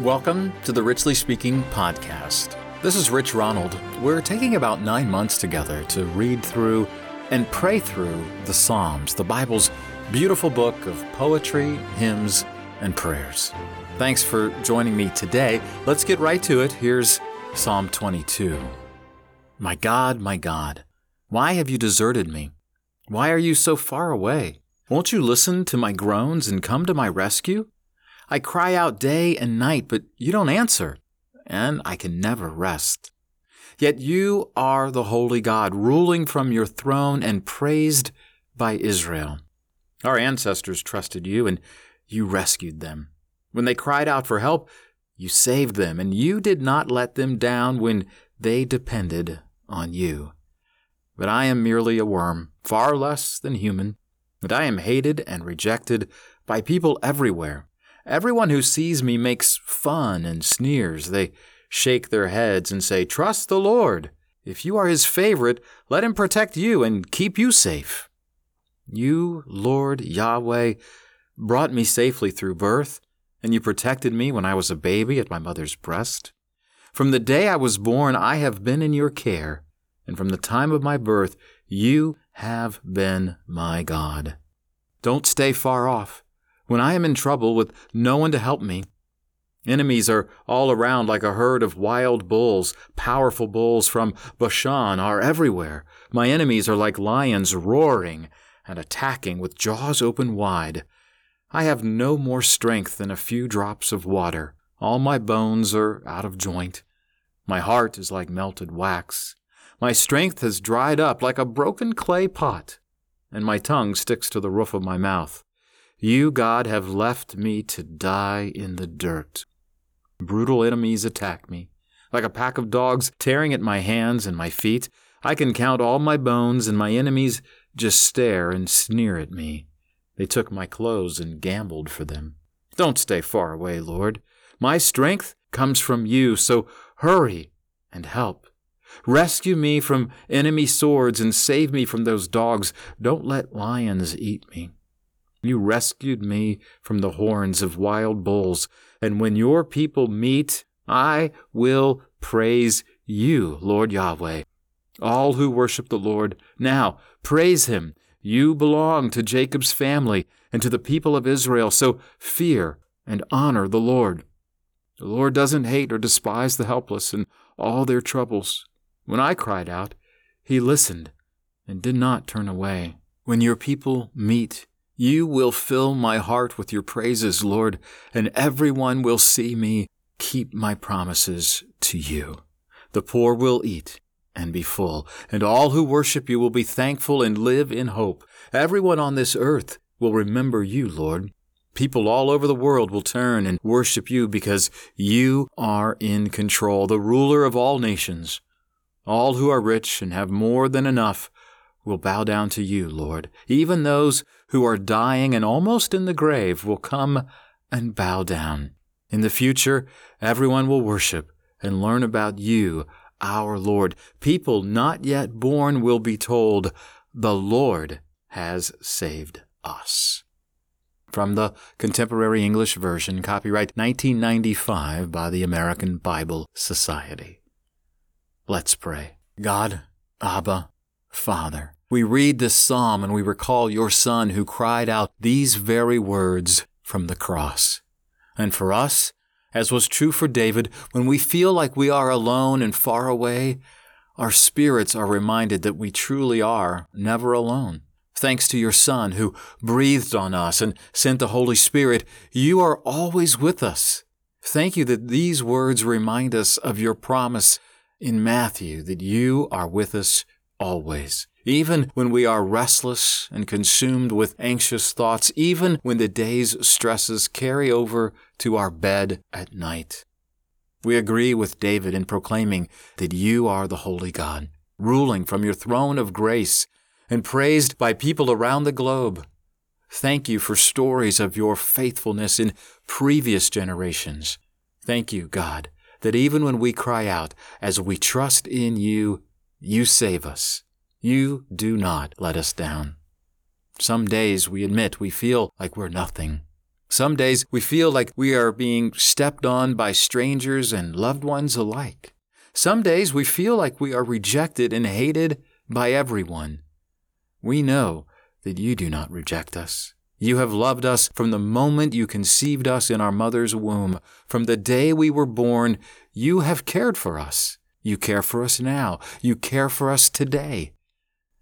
Welcome to the Richly Speaking podcast. This is Rich Ronald. We're taking about nine months together to read through and pray through the Psalms, the Bible's beautiful book of poetry, hymns, and prayers. Thanks for joining me today. Let's get right to it. Here's Psalm 22. My God, my God, why have you deserted me? Why are you so far away? Won't you listen to my groans and come to my rescue? I cry out day and night, but you don't answer, and I can never rest. Yet you are the holy God, ruling from your throne and praised by Israel. Our ancestors trusted you, and you rescued them. When they cried out for help, you saved them, and you did not let them down when they depended on you. But I am merely a worm, far less than human, and I am hated and rejected by people everywhere. Everyone who sees me makes fun and sneers. They shake their heads and say, Trust the Lord. If you are his favorite, let him protect you and keep you safe. You, Lord Yahweh, brought me safely through birth, and you protected me when I was a baby at my mother's breast. From the day I was born, I have been in your care, and from the time of my birth, you have been my God. Don't stay far off when I am in trouble with no one to help me. Enemies are all around like a herd of wild bulls. Powerful bulls from Bashan are everywhere. My enemies are like lions roaring and attacking with jaws open wide. I have no more strength than a few drops of water. All my bones are out of joint. My heart is like melted wax. My strength has dried up like a broken clay pot, and my tongue sticks to the roof of my mouth. You, God, have left me to die in the dirt. Brutal enemies attack me. Like a pack of dogs tearing at my hands and my feet, I can count all my bones, and my enemies just stare and sneer at me. They took my clothes and gambled for them. Don't stay far away, Lord. My strength comes from you, so hurry and help. Rescue me from enemy swords and save me from those dogs. Don't let lions eat me. You rescued me from the horns of wild bulls, and when your people meet, I will praise you, Lord Yahweh. All who worship the Lord, now praise him. You belong to Jacob's family and to the people of Israel, so fear and honor the Lord. The Lord doesn't hate or despise the helpless in all their troubles. When I cried out, he listened and did not turn away. When your people meet, you will fill my heart with your praises, Lord, and everyone will see me keep my promises to you. The poor will eat and be full, and all who worship you will be thankful and live in hope. Everyone on this earth will remember you, Lord. People all over the world will turn and worship you because you are in control, the ruler of all nations. All who are rich and have more than enough will bow down to you, Lord. Even those who are dying and almost in the grave will come and bow down. In the future, everyone will worship and learn about you, our Lord. People not yet born will be told, The Lord has saved us. From the Contemporary English Version, copyright 1995 by the American Bible Society. Let's pray. God, Abba, Father, we read this psalm and we recall your Son who cried out these very words from the cross. And for us, as was true for David, when we feel like we are alone and far away, our spirits are reminded that we truly are never alone. Thanks to your Son who breathed on us and sent the Holy Spirit, you are always with us. Thank you that these words remind us of your promise in Matthew that you are with us always. Even when we are restless and consumed with anxious thoughts, even when the day's stresses carry over to our bed at night. We agree with David in proclaiming that you are the Holy God, ruling from your throne of grace and praised by people around the globe. Thank you for stories of your faithfulness in previous generations. Thank you, God, that even when we cry out, as we trust in you, you save us. You do not let us down. Some days we admit we feel like we're nothing. Some days we feel like we are being stepped on by strangers and loved ones alike. Some days we feel like we are rejected and hated by everyone. We know that you do not reject us. You have loved us from the moment you conceived us in our mother's womb. From the day we were born, you have cared for us. You care for us now. You care for us today.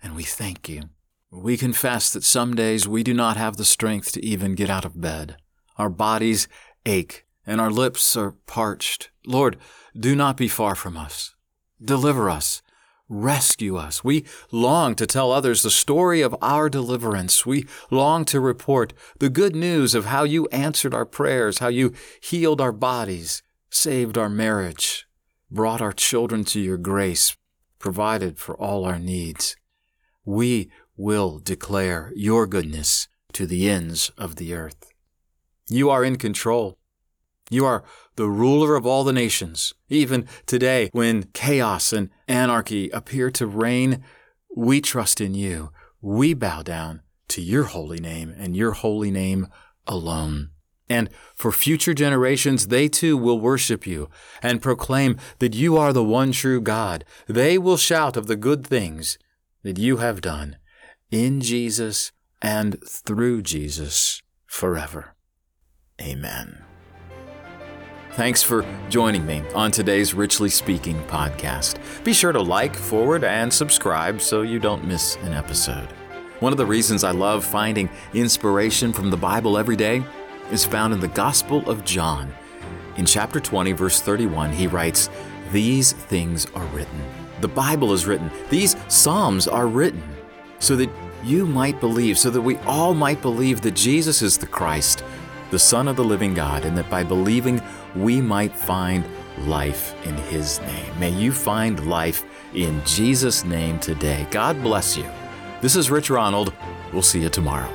And we thank you. We confess that some days we do not have the strength to even get out of bed. Our bodies ache and our lips are parched. Lord, do not be far from us. Deliver us. Rescue us. We long to tell others the story of our deliverance. We long to report the good news of how you answered our prayers, how you healed our bodies, saved our marriage, brought our children to your grace, provided for all our needs. We will declare your goodness to the ends of the earth. You are in control. You are the ruler of all the nations. Even today, when chaos and anarchy appear to reign, we trust in you. We bow down to your holy name and your holy name alone. And for future generations, they too will worship you and proclaim that you are the one true God. They will shout of the good things that you have done in Jesus and through Jesus forever. Amen. Thanks for joining me on today's Richly Speaking podcast. Be sure to like, forward, and subscribe so you don't miss an episode. One of the reasons I love finding inspiration from the Bible every day is found in the Gospel of John. In chapter 20, verse 31, he writes, These things are written. The Bible is written. These Psalms are written so that you might believe, so that we all might believe that Jesus is the Christ the Son of the living God, and that by believing we might find life in His name. May you find life in Jesus' name today. God bless you. This is Rich Ronald. We'll see you tomorrow.